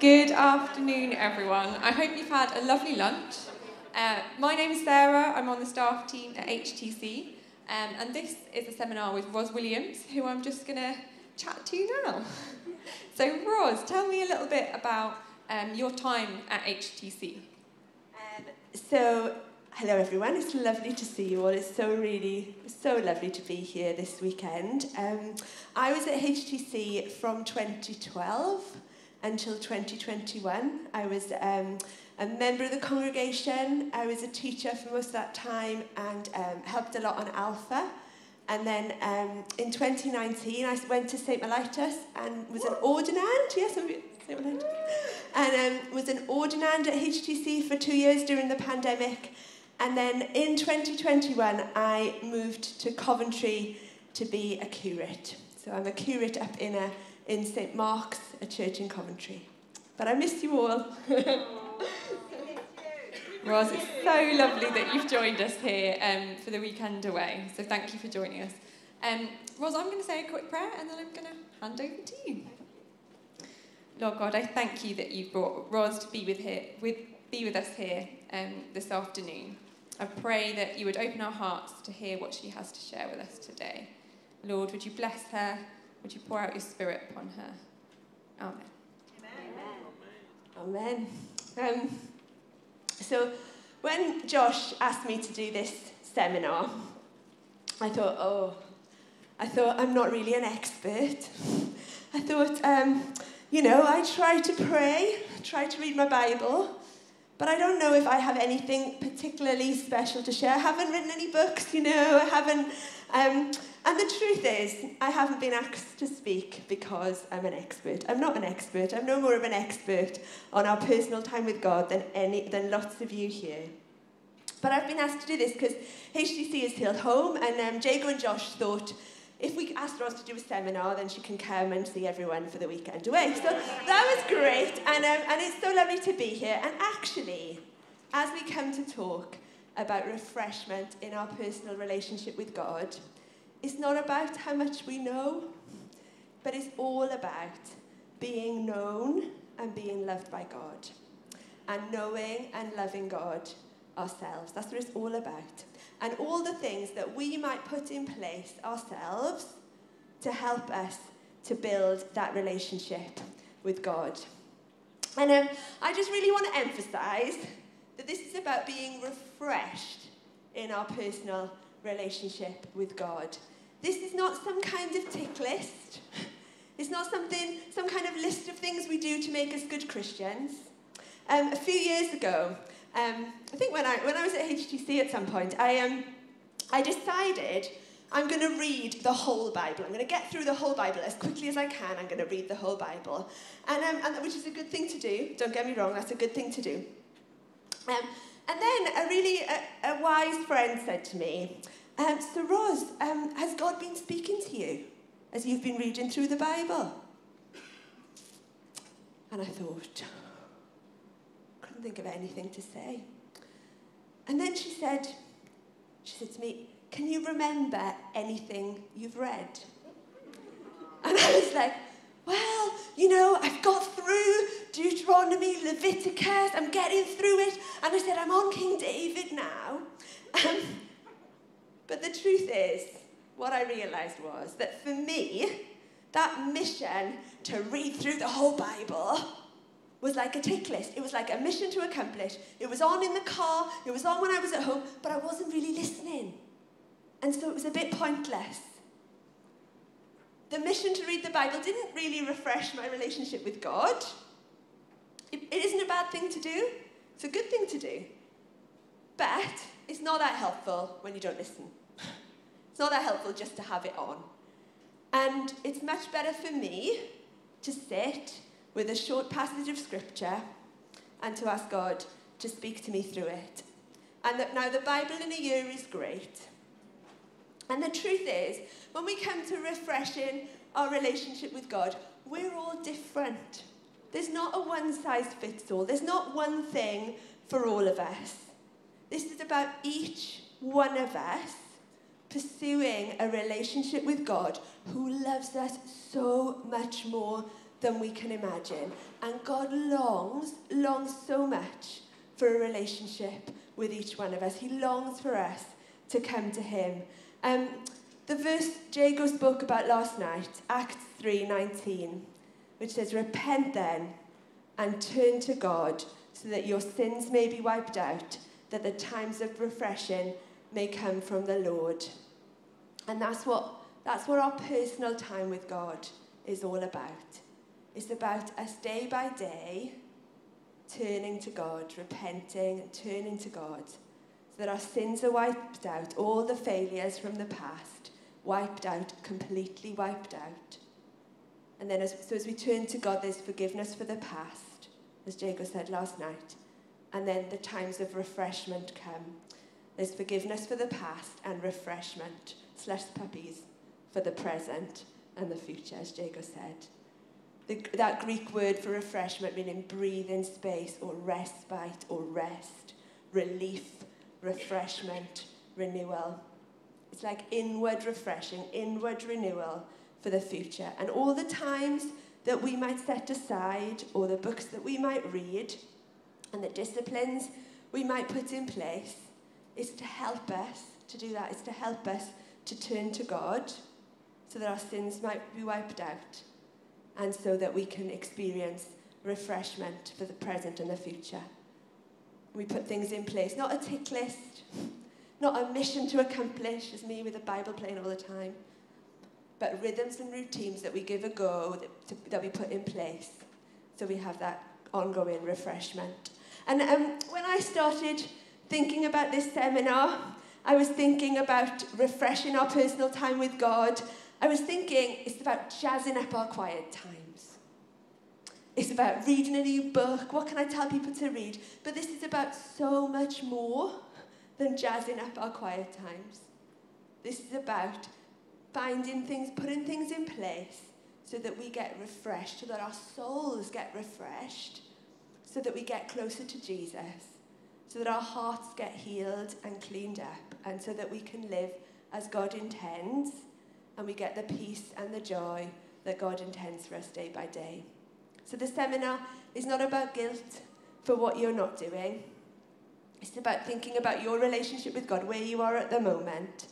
Good afternoon, everyone. I hope you've had a lovely lunch. Uh, my name is Sarah. I'm on the staff team at HTC, um, and this is a seminar with Ros Williams, who I'm just going to chat to now. so, Ros, tell me a little bit about um, your time at HTC. Um, so, hello everyone. It's lovely to see you all. It's so really, so lovely to be here this weekend. Um, I was at HTC from 2012 until 2021. I was um, a member of the congregation. I was a teacher for most of that time and um, helped a lot on Alpha. And then um, in 2019, I went to St. Mellitus and was an ordinand. Yes, St. Mellitus. And um, was an ordinand at HTC for two years during the pandemic. And then in 2021, I moved to Coventry to be a curate. So I'm a curate up in a in St Mark's, a church in Coventry. But I miss you all. Ros, it's so lovely that you've joined us here um, for the weekend away. So thank you for joining us. Um, Ros, I'm going to say a quick prayer and then I'm going to hand over to you. Lord God, I thank you that you've brought Ros to be with, here, with, be with us here um, this afternoon. I pray that you would open our hearts to hear what she has to share with us today. Lord, would you bless her? Would you pour out your spirit upon her? Amen. Amen. Amen. Um, so, when Josh asked me to do this seminar, I thought, oh, I thought I'm not really an expert. I thought, um, you know, I try to pray, try to read my Bible, but I don't know if I have anything particularly special to share. I haven't written any books, you know, I haven't. Um, and the truth is, I haven't been asked to speak because I'm an expert. I'm not an expert. I'm no more of an expert on our personal time with God than, any, than lots of you here. But I've been asked to do this because HTC is held Home, and um, Jago and Josh thought if we asked Ros to do a seminar, then she can come and see everyone for the weekend away. So that was great, and, um, and it's so lovely to be here. And actually, as we come to talk, about refreshment in our personal relationship with God, it's not about how much we know, but it's all about being known and being loved by God. And knowing and loving God ourselves. That's what it's all about. And all the things that we might put in place ourselves to help us to build that relationship with God. And um, I just really want to emphasize that this is about being refreshed in our personal relationship with God. This is not some kind of tick list. It's not something, some kind of list of things we do to make us good Christians. Um, a few years ago, um, I think when I, when I was at HTC at some point, I, um, I decided I'm going to read the whole Bible. I'm going to get through the whole Bible as quickly as I can. I'm going to read the whole Bible, and, um, and which is a good thing to do. Don't get me wrong, that's a good thing to do. Um, and then a really a, a wise friend said to me, um, so, Ros, um, has God been speaking to you as you've been reading through the Bible? And I thought, couldn't think of anything to say. And then she said, she said to me, Can you remember anything you've read? And I was like, Well, you know, I've got through Deuteronomy, Leviticus, I'm getting through it. And I said, I'm on King David now. Um, but the truth is, what I realised was that for me, that mission to read through the whole Bible was like a tick list. It was like a mission to accomplish. It was on in the car, it was on when I was at home, but I wasn't really listening. And so it was a bit pointless. The mission to read the Bible didn't really refresh my relationship with God. it, it isn't a bad thing to do, it's a good thing to do. But it's not that helpful when you don't listen. It's not that helpful just to have it on. And it's much better for me to sit with a short passage of scripture and to ask God to speak to me through it. And that now the Bible in a year is great. And the truth is, when we come to refreshing our relationship with God, we're all different. There's not a one size fits all, there's not one thing for all of us. This is about each one of us pursuing a relationship with God who loves us so much more than we can imagine. And God longs, longs so much for a relationship with each one of us. He longs for us to come to Him. Um, the verse Jago spoke about last night, Acts 3:19, which says, "Repent then and turn to God, so that your sins may be wiped out, that the times of refreshing may come from the Lord." And that's what that's what our personal time with God is all about. It's about us day by day turning to God, repenting and turning to God, that our sins are wiped out, all the failures from the past wiped out, completely wiped out. And then, as, so as we turn to God, there's forgiveness for the past, as Jago said last night. And then the times of refreshment come. There's forgiveness for the past and refreshment, slash puppies, for the present and the future, as Jago said. The, that Greek word for refreshment meaning breathing space or respite or rest, relief, refreshment, renewal. It's like inward refreshing, inward renewal for the future. And all the times that we might set aside, or the books that we might read, and the disciplines we might put in place, is to help us to do that, is to help us to turn to God so that our sins might be wiped out and so that we can experience refreshment for the present and the future. We put things in place, not a tick list, not a mission to accomplish, as me with the Bible playing all the time, but rhythms and routines that we give a go, that, to, that we put in place, so we have that ongoing refreshment. And um, when I started thinking about this seminar, I was thinking about refreshing our personal time with God. I was thinking it's about jazzing up our quiet times. It's about reading a new book. What can I tell people to read? But this is about so much more than jazzing up our quiet times. This is about finding things, putting things in place so that we get refreshed, so that our souls get refreshed, so that we get closer to Jesus, so that our hearts get healed and cleaned up, and so that we can live as God intends, and we get the peace and the joy that God intends for us day by day. So the seminar is not about guilt for what you're not doing. It's about thinking about your relationship with God, where you are at the moment,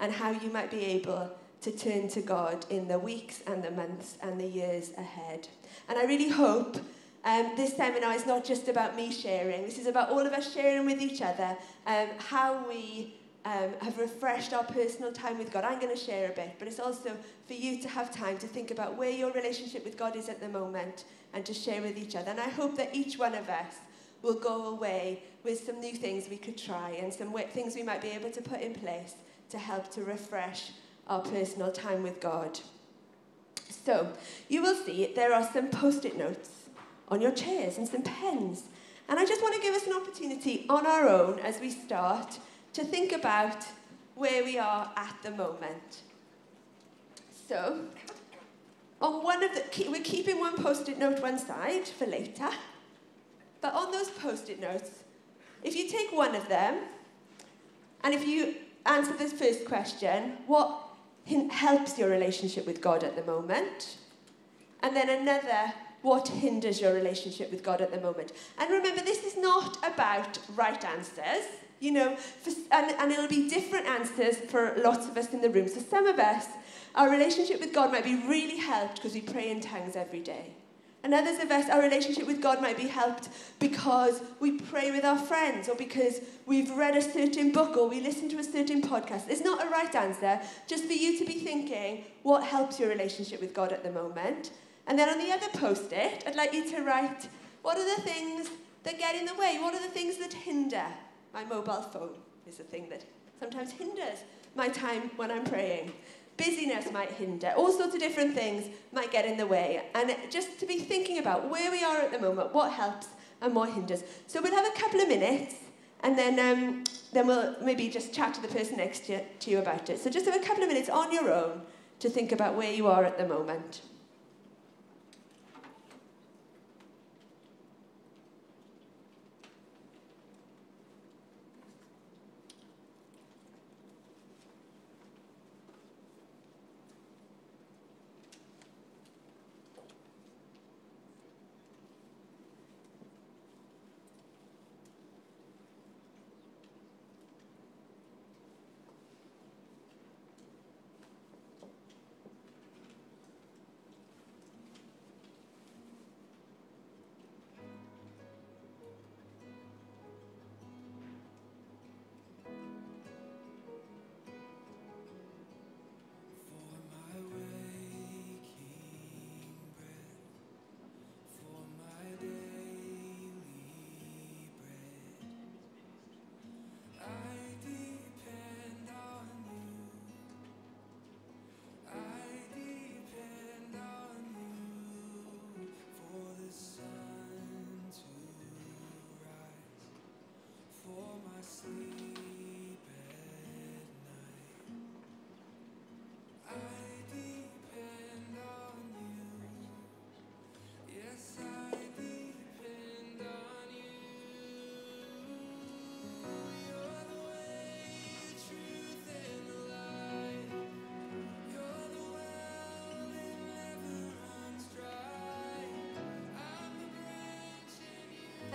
and how you might be able to turn to God in the weeks and the months and the years ahead. And I really hope um, this seminar is not just about me sharing, this is about all of us sharing with each other um, how we um, have refreshed our personal time with God. I'm going to share a bit, but it's also for you to have time to think about where your relationship with God is at the moment and to share with each other. And I hope that each one of us will go away with some new things we could try and some things we might be able to put in place to help to refresh our personal time with God. So, you will see there are some post it notes on your chairs and some pens. And I just want to give us an opportunity on our own as we start to think about where we are at the moment. So, on one of the, we're keeping one post it note one side for later. But on those post it notes, if you take one of them, and if you answer this first question, what helps your relationship with God at the moment? And then another, what hinders your relationship with God at the moment? And remember, this is not about right answers, you know, for, and, and it'll be different answers for lots of us in the room. So some of us, our relationship with God might be really helped because we pray in tongues every day. And others of us, our relationship with God might be helped because we pray with our friends or because we've read a certain book or we listen to a certain podcast. There's not a right answer, just for you to be thinking what helps your relationship with God at the moment. And then on the other post it, I'd like you to write what are the things that get in the way? What are the things that hinder? My mobile phone is a thing that sometimes hinders my time when I'm praying. Busyness might hinder. All sorts of different things might get in the way. And just to be thinking about where we are at the moment, what helps and what hinders. So we'll have a couple of minutes and then, um, then we'll maybe just chat to the person next to, to you about it. So just have a couple of minutes on your own to think about where you are at the moment.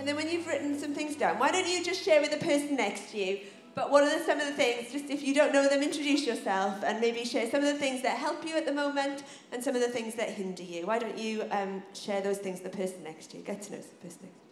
And then when you've written some things down, why don't you just share with the person next to you? But what are some of the things, just if you don't know them, introduce yourself and maybe share some of the things that help you at the moment and some of the things that hinder you. Why don't you um, share those things with the person next to you? Get to know the person next to you.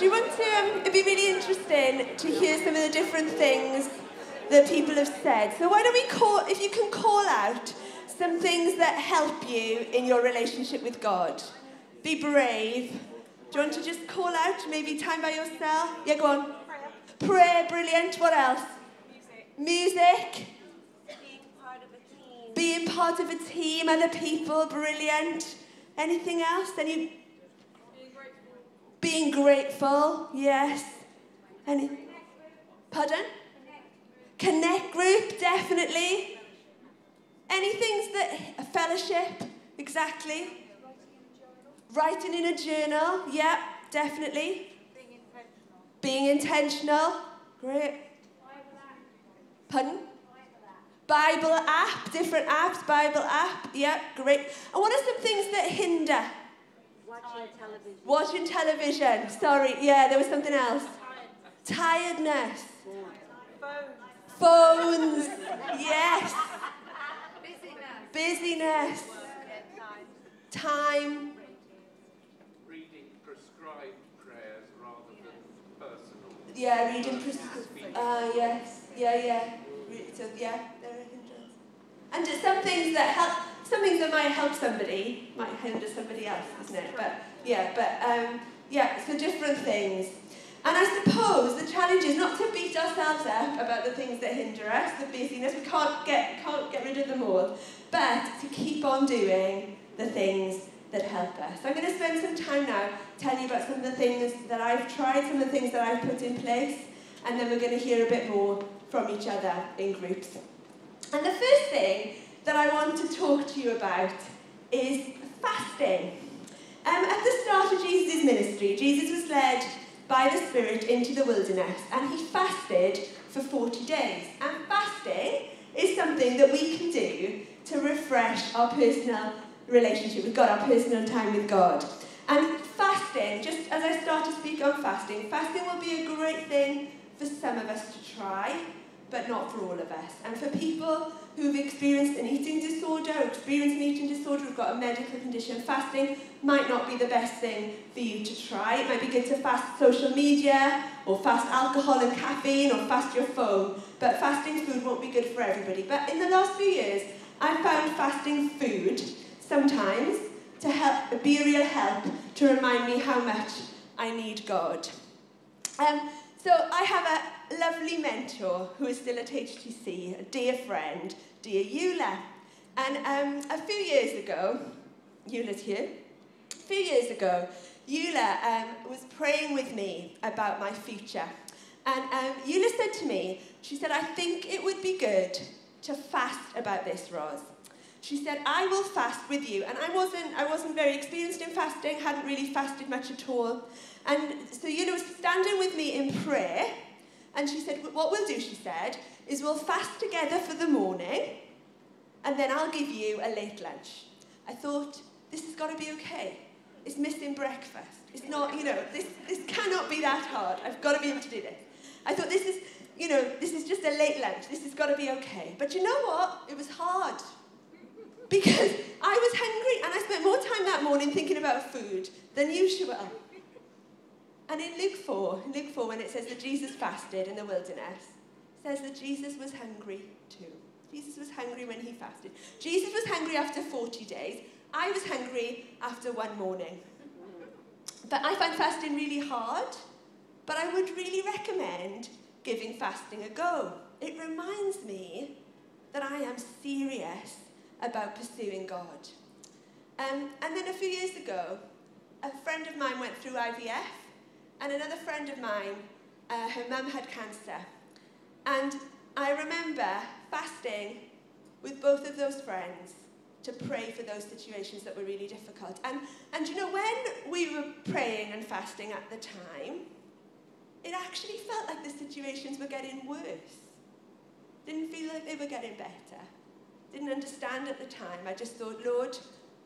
Do you want to, um, it'd be really interesting to hear some of the different things that people have said. So why don't we call, if you can call out some things that help you in your relationship with God. Be brave. Do you want to just call out maybe time by yourself? Yeah, go on. Prayer. Prayer, brilliant. What else? Music. Music. Being part of a team. Being part of a team, other people, brilliant. Anything else? Any. Being grateful, yes. Any Pardon? Connect group, definitely. Any things that a fellowship, exactly. Writing in a journal, yeah, definitely. Being intentional. Great. Pardon? Bible app, different apps, Bible app, yeah, great. And what are some things that hinder? Watching television. Watching television, sorry, yeah, there was something else. Tiredness. Phone. Phones, yes. Busyness. Busyness. Time. Time, reading prescribed prayers rather than personal. yeah, reading. Pres- uh, yes, yeah, yeah. So, yeah, there are hindrances. And just some things that help, some things that might help somebody might hinder somebody else, isn't it? But, yeah, but, um, yeah, so different things. And I suppose the challenge is not to beat ourselves up about the things that hinder us, the busyness. We can't get, can't get rid of them all. But to keep on doing the things that help us. I'm going to spend some time now telling you about some of the things that I've tried, some of the things that I've put in place, and then we're going to hear a bit more from each other in groups. And the first thing that I want to talk to you about is fasting. Um, at the start of Jesus' ministry, Jesus was led by the Spirit into the wilderness and he fasted for 40 days. And fasting is something that we can do to refresh our personal relationship with God, our personal time with God. And fasting, just as I start to speak on fasting, fasting will be a great thing for some of us to try. But not for all of us. And for people who've experienced an eating disorder or experience an eating disorder, who've got a medical condition, fasting might not be the best thing for you to try. It might be good to fast social media, or fast alcohol and caffeine, or fast your phone. But fasting food won't be good for everybody. But in the last few years, I've found fasting food sometimes to help, be a real help to remind me how much I need God. Um, so I have a lovely mentor who is still at HTC, a dear friend, dear Eula. And um, a few years ago, Eula's here, a few years ago, Eula um, was praying with me about my future. And um, Eula said to me, she said, I think it would be good to fast about this, Ros. She said, I will fast with you. And I wasn't, I wasn't very experienced in fasting, hadn't really fasted much at all. And so Eula was standing with me in prayer. And she said, What we'll do, she said, is we'll fast together for the morning. And then I'll give you a late lunch. I thought, this has got to be okay. It's missing breakfast. It's not, you know, this, this cannot be that hard. I've got to be able to do this. I thought, this is, you know, this is just a late lunch. This has got to be okay. But you know what? It was hard. Because I was hungry and I spent more time that morning thinking about food than usual. And in Luke 4, in Luke 4, when it says that Jesus fasted in the wilderness, says that Jesus was hungry too. Jesus was hungry when he fasted. Jesus was hungry after 40 days. I was hungry after one morning. But I find fasting really hard, but I would really recommend giving fasting a go. It reminds me that I am serious about pursuing God. Um, and then a few years ago, a friend of mine went through IVF, and another friend of mine, uh, her mum had cancer. And I remember fasting with both of those friends to pray for those situations that were really difficult. And, and you know, when we were praying and fasting at the time, it actually felt like the situations were getting worse. Didn't feel like they were getting better. Didn't understand at the time. I just thought, Lord,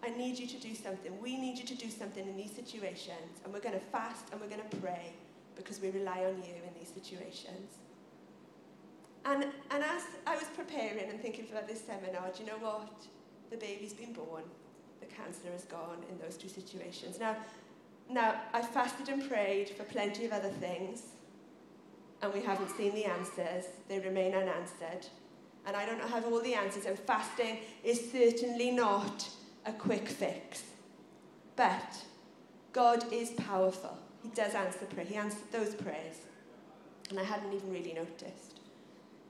I need you to do something. We need you to do something in these situations. And we're going to fast and we're going to pray because we rely on you in these situations. And, and as I was preparing and thinking about this seminar, do you know what? The baby's been born. The cancer is gone in those two situations. Now, now, I fasted and prayed for plenty of other things, and we haven't seen the answers. They remain unanswered. And I don't have all the answers, and fasting is certainly not a quick fix. But God is powerful. He does answer prayer. He answered those prayers. And I hadn't even really noticed.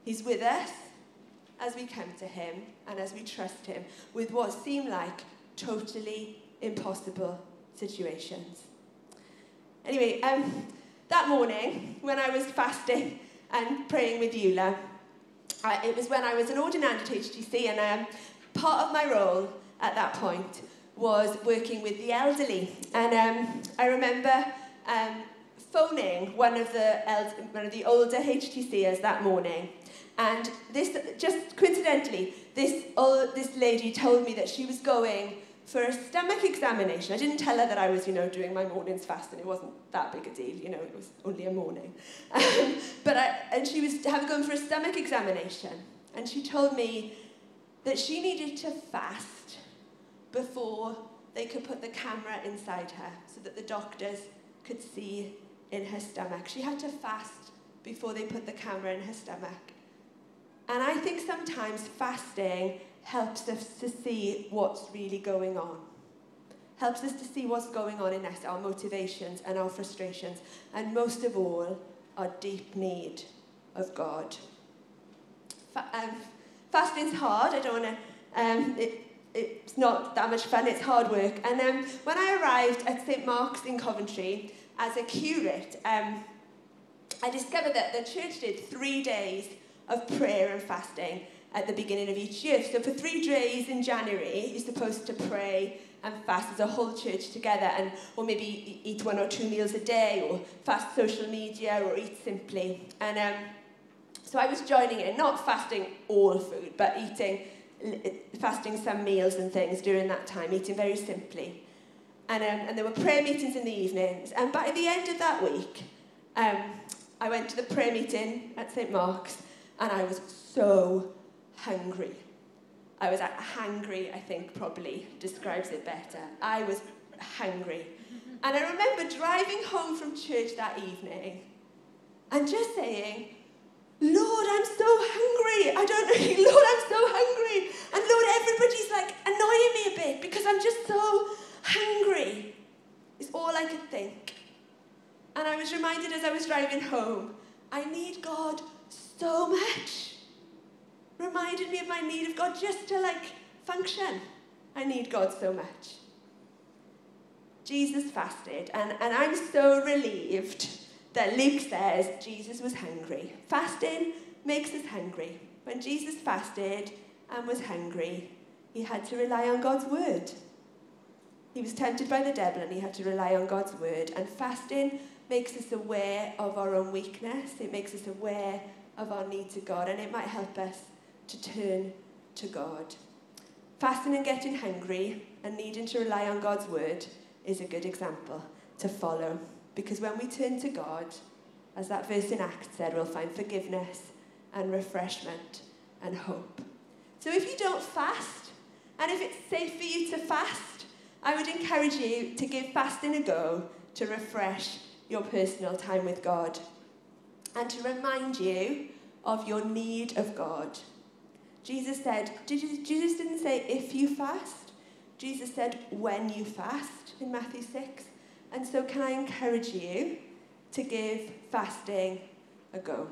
He's with us as we come to Him and as we trust Him with what seem like totally impossible situations. Anyway, um, that morning when I was fasting and praying with Eula, it was when I was an ordinand at HTC, and um, part of my role at that point was working with the elderly. And um, I remember um, phoning one of the eld- one of the older HTCers that morning, and this just coincidentally, this old, this lady told me that she was going for a stomach examination. I didn't tell her that I was, you know, doing my mornings fast, and it wasn't that big a deal, you know, it was only a morning. Um, but I, and she was having going for a stomach examination, and she told me that she needed to fast before they could put the camera inside her, so that the doctors could see in her stomach. She had to fast before they put the camera in her stomach. And I think sometimes fasting helps us to see what's really going on. Helps us to see what's going on in us, our motivations and our frustrations, and most of all, our deep need of God. Fa- um, fasting's hard. I don't want to. Um, it's not that much fun. It's hard work. And um, when I arrived at St Mark's in Coventry as a curate, um, I discovered that the church did three days of prayer and fasting at the beginning of each year. So for three days in January, you're supposed to pray and fast as a whole church together, and or maybe eat one or two meals a day, or fast social media, or eat simply. And um, so I was joining in, not fasting all food, but eating, fasting some meals and things during that time, eating very simply. And, um, and there were prayer meetings in the evenings. And by the end of that week, um, I went to the prayer meeting at St. Mark's, and I was so hungry. I was uh, hangry, I think probably describes it better. I was hungry. And I remember driving home from church that evening and just saying, Lord, I'm so hungry. I don't know, Lord, I'm so hungry. And Lord, everybody's like annoying me a bit because I'm just so hungry. Is all I could think. And I was reminded as I was driving home, I need God so much. Reminded me of my need of God just to like function. I need God so much. Jesus fasted, and, and I'm so relieved that Luke says Jesus was hungry. Fasting makes us hungry. When Jesus fasted and was hungry, he had to rely on God's word. He was tempted by the devil and he had to rely on God's word. And fasting makes us aware of our own weakness, it makes us aware of our need to God, and it might help us to turn to God. Fasting and getting hungry and needing to rely on God's word is a good example to follow. Because when we turn to God, as that verse in Acts said, we'll find forgiveness and refreshment and hope. So if you don't fast, and if it's safe for you to fast, I would encourage you to give fasting a go to refresh your personal time with God and to remind you of your need of God. Jesus said, Jesus didn't say if you fast, Jesus said when you fast in Matthew 6. And so, can I encourage you to give fasting a go?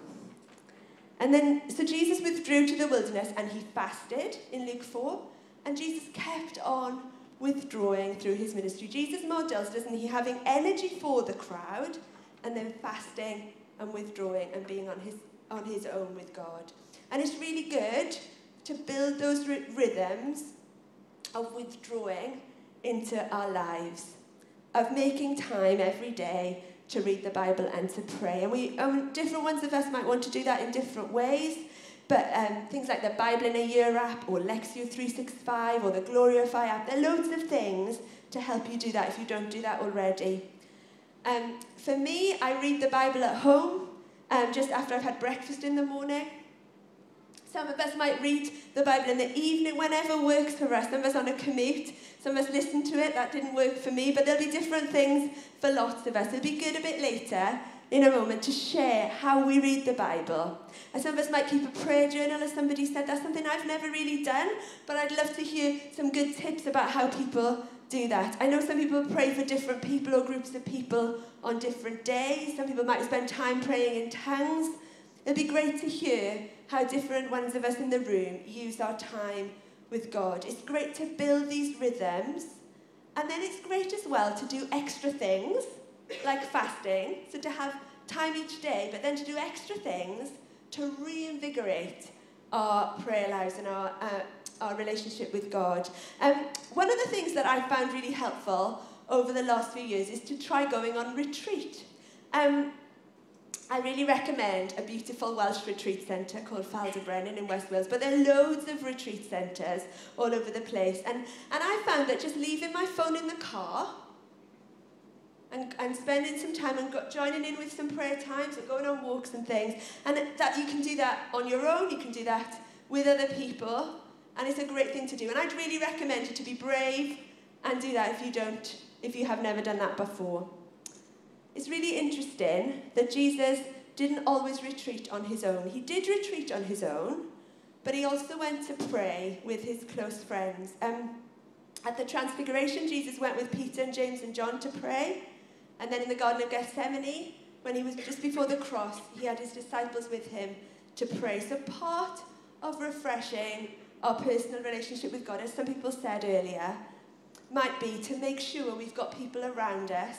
And then, so Jesus withdrew to the wilderness and he fasted in Luke 4, and Jesus kept on withdrawing through his ministry. Jesus models, doesn't he, having energy for the crowd and then fasting and withdrawing and being on his, on his own with God. And it's really good to build those ry- rhythms of withdrawing into our lives, of making time every day to read the Bible and to pray. And we, um, different ones of us might want to do that in different ways. But um, things like the Bible in a Year app or Lectio 365 or the Glorify app, there are loads of things to help you do that if you don't do that already. Um, for me, I read the Bible at home um, just after I've had breakfast in the morning. Some of us might read the Bible in the evening, whenever works for us. Some of us on a commute, some of us listen to it. That didn't work for me, but there'll be different things for lots of us. It'll be good a bit later in a moment to share how we read the Bible. And some of us might keep a prayer journal, as somebody said. That's something I've never really done, but I'd love to hear some good tips about how people do that. I know some people pray for different people or groups of people on different days. Some people might spend time praying in tongues. It'd be great to hear how different ones of us in the room use our time with God. It's great to build these rhythms, and then it's great as well to do extra things like fasting, so to have time each day, but then to do extra things to reinvigorate our prayer lives and our, uh, our relationship with God. Um, one of the things that I found really helpful over the last few years is to try going on retreat. Um, I really recommend a beautiful Welsh retreat centre called Ffald-y-Brenin in West Wales, but there are loads of retreat centres all over the place. And, and I found that just leaving my phone in the car and, and spending some time and go, joining in with some prayer times and going on walks and things, and that you can do that on your own, you can do that with other people, and it's a great thing to do. And I'd really recommend you to be brave and do that if you don't, if you have never done that before. It's really interesting that Jesus didn't always retreat on his own. He did retreat on his own, but he also went to pray with his close friends. Um, at the Transfiguration, Jesus went with Peter and James and John to pray. And then in the Garden of Gethsemane, when he was just before the cross, he had his disciples with him to pray. So part of refreshing our personal relationship with God, as some people said earlier, might be to make sure we've got people around us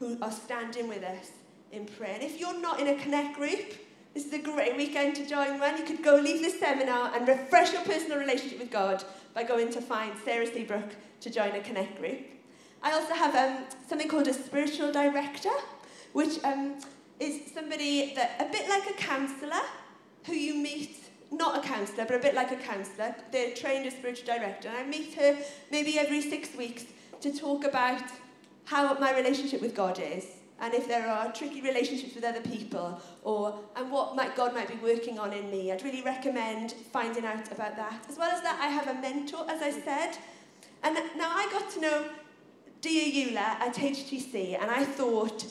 who are standing with us in prayer. And if you're not in a connect group, this is a great weekend to join one. You could go leave this seminar and refresh your personal relationship with God by going to find Sarah Seabrook to join a connect group. I also have um, something called a spiritual director, which um, is somebody that, a bit like a counsellor, who you meet, not a counsellor, but a bit like a counsellor. They're trained as spiritual director. And I meet her maybe every six weeks to talk about how my relationship with God is and if there are tricky relationships with other people, or and what might God might be working on in me. I'd really recommend finding out about that. As well as that, I have a mentor, as I said, and now I got to know Dia Eula at HTC, and I thought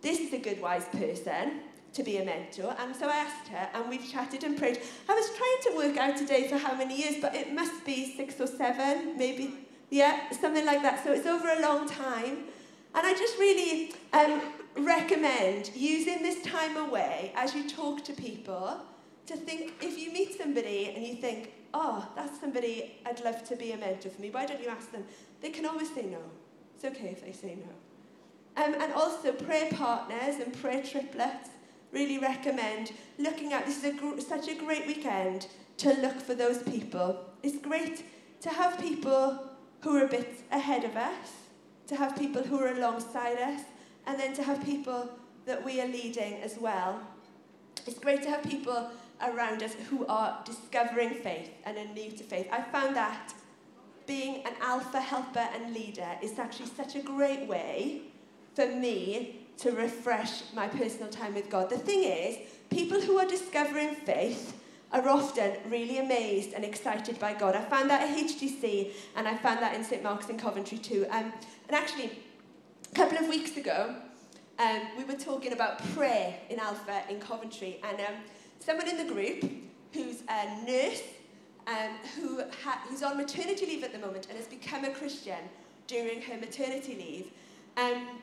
this is a good, wise person to be a mentor. And so I asked her, and we've chatted and prayed. I was trying to work out today for how many years, but it must be six or seven, maybe, yeah, something like that. So it's over a long time. And I just really um, recommend using this time away as you talk to people to think if you meet somebody and you think, oh, that's somebody I'd love to be a mentor for me, why don't you ask them? They can always say no. It's okay if they say no. Um, and also, prayer partners and prayer triplets really recommend looking at this is a gr- such a great weekend to look for those people. It's great to have people who are a bit ahead of us, to have people who are alongside us, and then to have people that we are leading as well. It's great to have people around us who are discovering faith and are new to faith. I found that being an alpha helper and leader is actually such a great way for me to refresh my personal time with God. The thing is, people who are discovering faith are often really amazed and excited by God. I found that at HTC and I found that in St Mark's in Coventry too. Um, and actually, a couple of weeks ago, um, we were talking about prayer in Alpha in Coventry, and um, someone in the group who's a nurse um, who ha- who's on maternity leave at the moment and has become a Christian during her maternity leave. Um,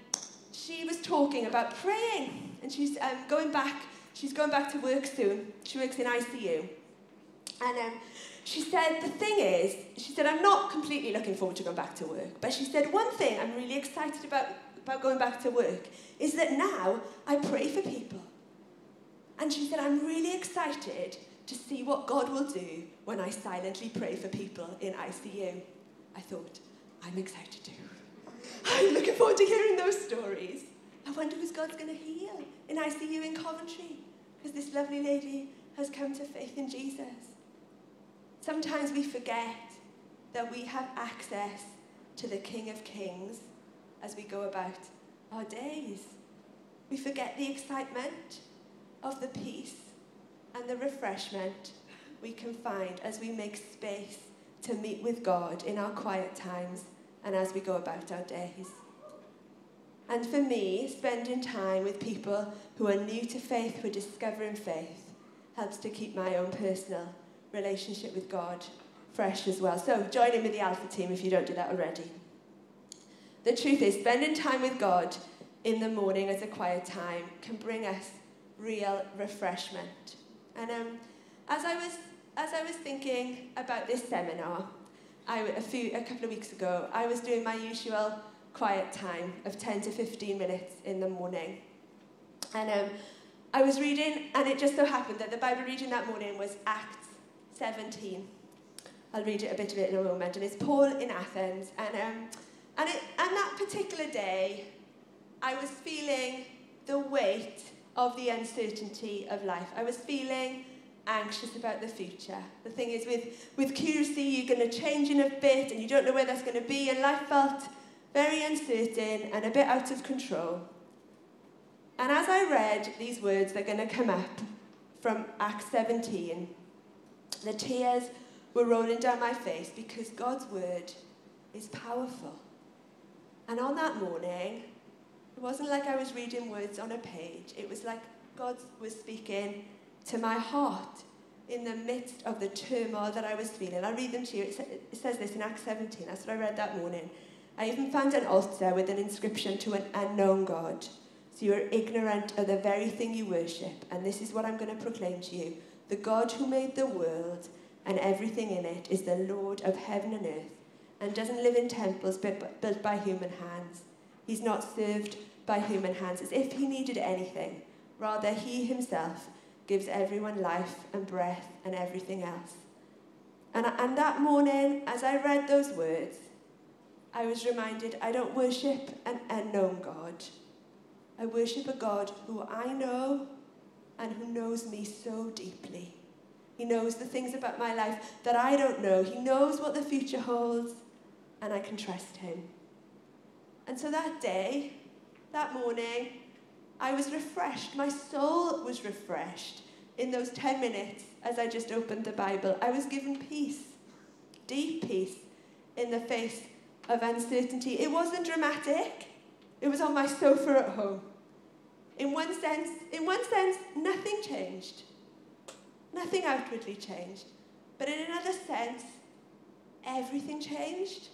she was talking about praying, and she's um, going back. She's going back to work soon. She works in ICU, and um, she said the thing is, she said I'm not completely looking forward to going back to work, but she said one thing I'm really excited about about going back to work is that now I pray for people. And she said I'm really excited to see what God will do when I silently pray for people in ICU. I thought, I'm excited too. I'm looking forward to hearing those stories. I wonder who's God's going to heal in ICU in Coventry because this lovely lady has come to faith in Jesus. Sometimes we forget that we have access to the King of Kings as we go about our days. We forget the excitement of the peace and the refreshment we can find as we make space to meet with God in our quiet times and as we go about our days. And for me, spending time with people who are new to faith, who are discovering faith, helps to keep my own personal relationship with God fresh as well. So join in with the Alpha team if you don't do that already. The truth is, spending time with God in the morning as a quiet time can bring us real refreshment. And um, as I was as I was thinking about this seminar, I, a few a couple of weeks ago, I was doing my usual quiet time of 10 to 15 minutes in the morning. And um, I was reading, and it just so happened that the Bible reading that morning was Acts 17. I'll read it a bit of it in a moment. And it's Paul in Athens. And, um, and, it, and that particular day, I was feeling the weight of the uncertainty of life. I was feeling anxious about the future. The thing is, with, with curacy, you're going to change in a bit and you don't know where that's going to be, and life felt very uncertain and a bit out of control. And as I read these words, they're going to come up from Acts 17. The tears were rolling down my face because God's word is powerful. And on that morning, it wasn't like I was reading words on a page, it was like God was speaking to my heart in the midst of the turmoil that I was feeling. I'll read them to you. It, sa- it says this in Acts 17. That's what I read that morning. I even found an altar with an inscription to an unknown God. So you are ignorant of the very thing you worship. And this is what I'm going to proclaim to you. The God who made the world and everything in it is the Lord of heaven and earth and doesn't live in temples built by human hands. He's not served by human hands as if he needed anything. Rather, he himself gives everyone life and breath and everything else. And, and that morning, as I read those words, I was reminded I don't worship an unknown God. I worship a God who I know and who knows me so deeply. He knows the things about my life that I don't know. He knows what the future holds, and I can trust him. And so that day, that morning, I was refreshed. My soul was refreshed in those 10 minutes as I just opened the Bible. I was given peace, deep peace, in the face of uncertainty. It wasn't dramatic, it was on my sofa at home. In one sense, in one sense, nothing changed. Nothing outwardly changed. But in another sense, everything changed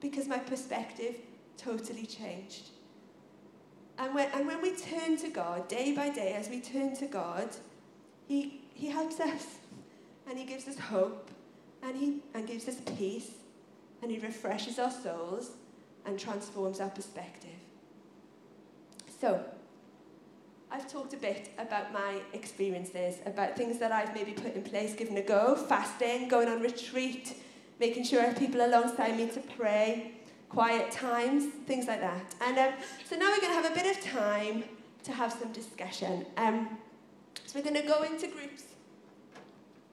because my perspective totally changed. And when, and when we turn to God, day by day, as we turn to God, He, he helps us and He gives us hope and He and gives us peace and He refreshes our souls and transforms our perspective. So, I've talked a bit about my experiences, about things that I've maybe put in place, given a go, fasting, going on retreat, making sure I have people alongside me to pray, quiet times, things like that. And um, so now we're going to have a bit of time to have some discussion. Um, so we're going to go into groups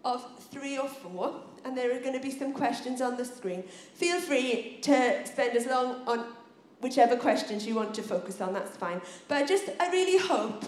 of three or four, and there are going to be some questions on the screen. Feel free to spend as long on whichever questions you want to focus on, that's fine. But I just, I really hope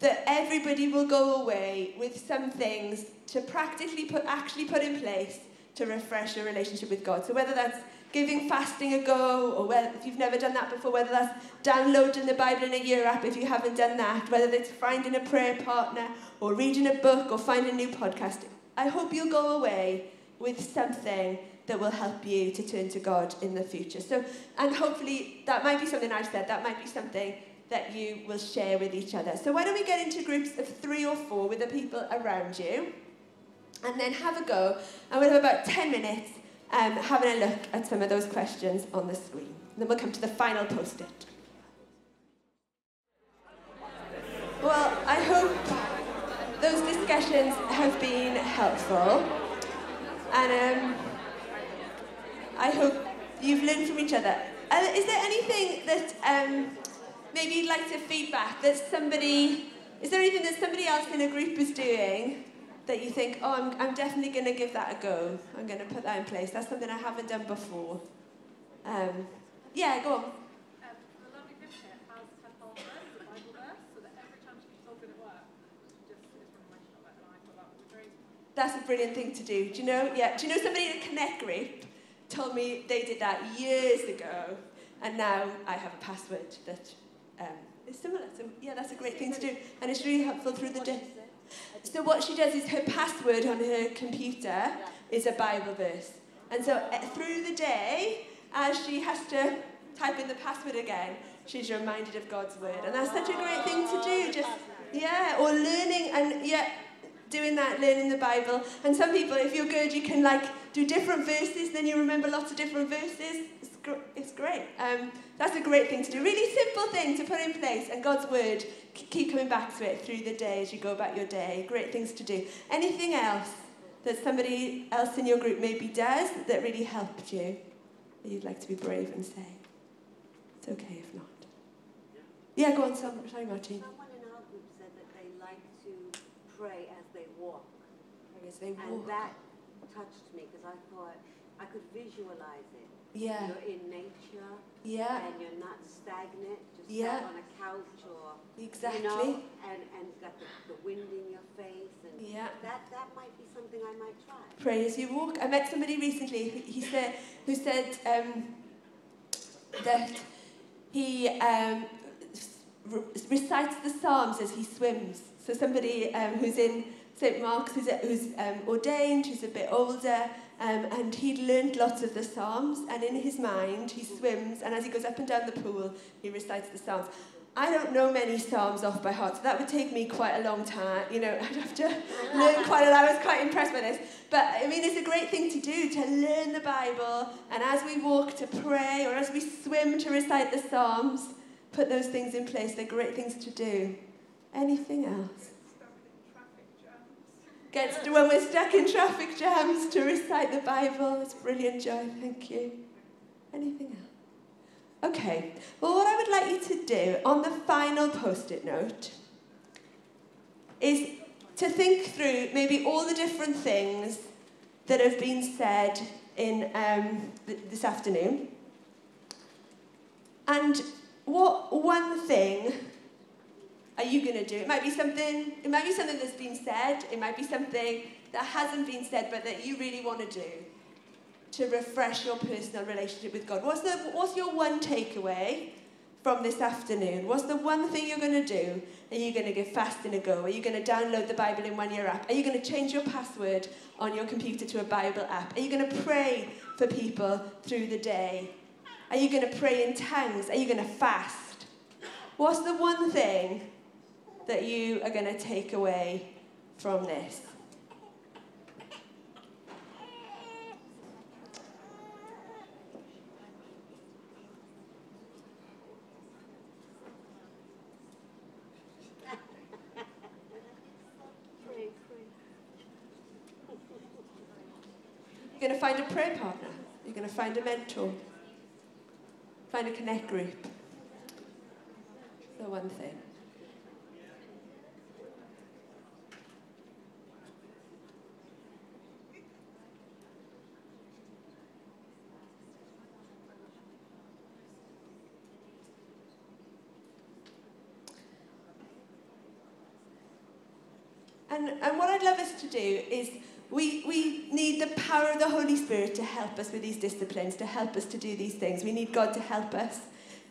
that everybody will go away with some things to practically put, actually put in place to refresh your relationship with God. So whether that's giving fasting a go, or whether, if you've never done that before, whether that's downloading the Bible in a year app if you haven't done that, whether it's finding a prayer partner, or reading a book, or finding a new podcast, I hope you'll go away with something that will help you to turn to God in the future. So, and hopefully that might be something I've said, that might be something that you will share with each other. So why don't we get into groups of three or four with the people around you, and then have a go, and we'll have about 10 minutes um, having a look at some of those questions on the screen. And then we'll come to the final post-it. Well, I hope those discussions have been helpful. And um, I hope you've learned from each other. Uh, is there anything that um, maybe you'd like to feedback that somebody, is there anything that somebody else in a group is doing that you think, oh, I'm, I'm definitely going to give that a go. I'm going to put that in place. That's something I haven't done before. Um, yeah, go on. Um, the lovely picture has her partner, the Bible verse, so that every time she keeps open at work, she just is reminded of it, and I thought that was a great. That's a brilliant thing to do. Do you know? Yeah. Do you know somebody in a Connect group told me they did that years ago, and now I have a password that um, is similar. So yeah, that's a great thing to do, and it's really helpful through the day. So what she does is her password on her computer is a Bible verse, and so uh, through the day, as she has to type in the password again, she's reminded of God's word, and that's such a great thing to do. Just yeah, or learning and yeah doing that, learning the Bible. And some people, if you're good, you can like do different verses, then you remember lots of different verses. It's, gr- it's great. Um, that's a great thing to do. Really simple thing to put in place, and God's word, k- keep coming back to it through the day as you go about your day. Great things to do. Anything else that somebody else in your group maybe does that really helped you that you'd like to be brave and say? It's okay if not. Yeah, go on, sorry, Martin. Someone in our group said that they like to pray as they walk. As they And walk. that touched me because I thought I could visualize it. Yeah, You're in nature yeah, and you're not stagnant, just Yeah. sat on a couch or, exactly. you know, and, and got the, the wind in your face. And Yeah. that, that might be something I might try. Pray as you walk. I met somebody recently who, he said, who said um, that he um, recites the Psalms as he swims. So somebody um, who's in St Mark's, who's, who's um, ordained, who's a bit older, um, and he'd learned lots of the Psalms, and in his mind he swims, and as he goes up and down the pool, he recites the Psalms. I don't know many Psalms off by heart, so that would take me quite a long time. You know, I'd have to learn quite a lot. I was quite impressed by this. But I mean, it's a great thing to do to learn the Bible, and as we walk to pray, or as we swim to recite the Psalms, put those things in place. They're great things to do. Anything else? Gets to when we're stuck in traffic jams to recite the Bible. It's brilliant, Joy. Thank you. Anything else? Okay. Well, what I would like you to do on the final post-it note is to think through maybe all the different things that have been said in um, th- this afternoon, and what one thing are you going to do? It might be something. It might be something that's been said. It might be something that hasn't been said, but that you really want to do to refresh your personal relationship with God. What's the What's your one takeaway from this afternoon? What's the one thing you're going to do? Are you going to give fasting a go? Are you going to download the Bible in one year app? Are you going to change your password on your computer to a Bible app? Are you going to pray for people through the day? Are you going to pray in tongues? Are you going to fast? What's the one thing that you are going to take away from this? You're going to find a prayer partner. You're going to find a mentor. Find a connect group. The one thing. And, and what I'd love us to do is we, we need the power of the Holy Spirit to help us with these disciplines, to help us to do these things. We need God to help us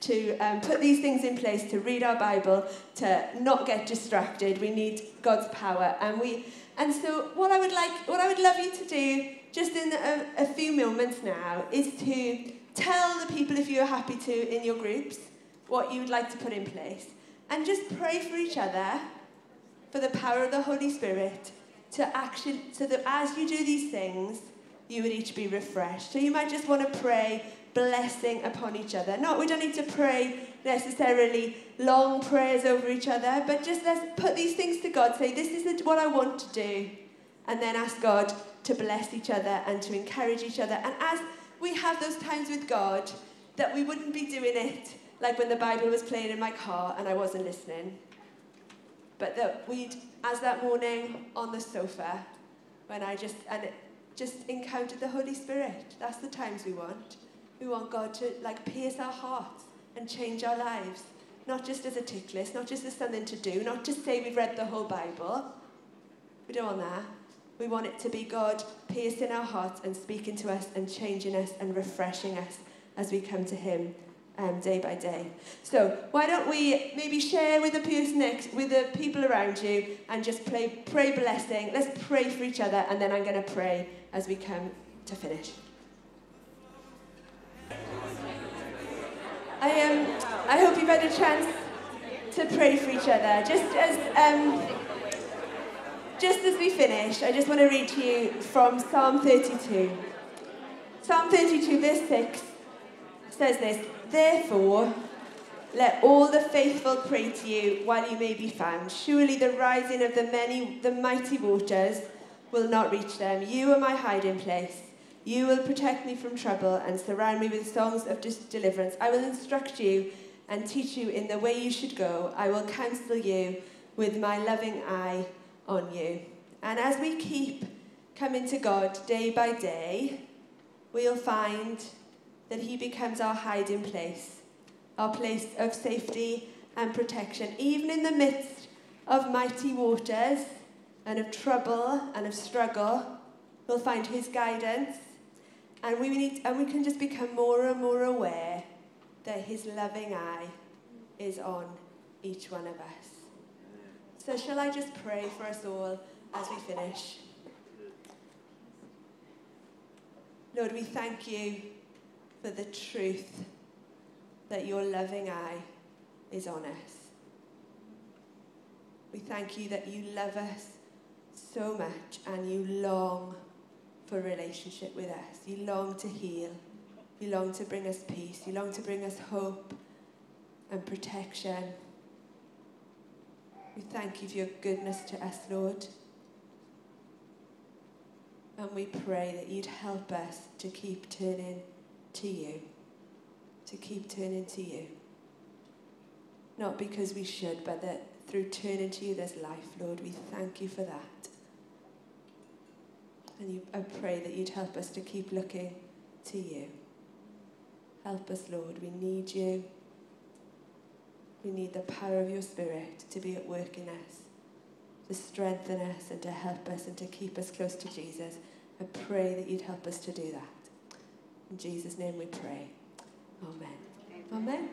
to um, put these things in place, to read our Bible, to not get distracted. We need God's power. And, we, and so what I would like, what I would love you to do just in a, a few moments now is to tell the people, if you're happy to, in your groups, what you would like to put in place. And just pray for each other for the power of the Holy Spirit to action, so that as you do these things, you would each be refreshed. So you might just want to pray blessing upon each other. Not, we don't need to pray necessarily long prayers over each other, but just let's put these things to God. Say, this is what I want to do. And then ask God to bless each other and to encourage each other. And as we have those times with God, that we wouldn't be doing it like when the Bible was playing in my car and I wasn't listening but that we'd, as that morning on the sofa, when I just, and it just encountered the Holy Spirit. That's the times we want. We want God to like pierce our hearts and change our lives. Not just as a tick list, not just as something to do, not just say we've read the whole Bible. We don't want that. We want it to be God piercing our hearts and speaking to us and changing us and refreshing us as we come to Him um, day by day. So why don't we maybe share with the person next, with the people around you, and just pray, pray blessing. Let's pray for each other, and then I'm going to pray as we come to finish. I um, I hope you've had a chance to pray for each other. Just as um, just as we finish, I just want to read to you from Psalm 32. Psalm 32, verse 6 says this Therefore, let all the faithful pray to you while you may be found. Surely the rising of the many, the mighty waters will not reach them. You are my hiding place. You will protect me from trouble and surround me with songs of deliverance. I will instruct you and teach you in the way you should go. I will counsel you with my loving eye on you. And as we keep coming to God day by day, we'll find that He becomes our hiding place, our place of safety and protection, even in the midst of mighty waters and of trouble and of struggle. We'll find His guidance, and we need, and we can just become more and more aware that His loving eye is on each one of us. So, shall I just pray for us all as we finish? Lord, we thank you for the truth that your loving eye is on us. We thank you that you love us so much and you long for relationship with us. You long to heal. You long to bring us peace. You long to bring us hope and protection. We thank you for your goodness to us, Lord. And we pray that you'd help us to keep turning to you, to keep turning to you. Not because we should, but that through turning to you there's life, Lord. We thank you for that. And you, I pray that you'd help us to keep looking to you. Help us, Lord. We need you. We need the power of your Spirit to be at work in us, to strengthen us and to help us and to keep us close to Jesus. I pray that you'd help us to do that. In Jesus' name we pray. Amen. Amen.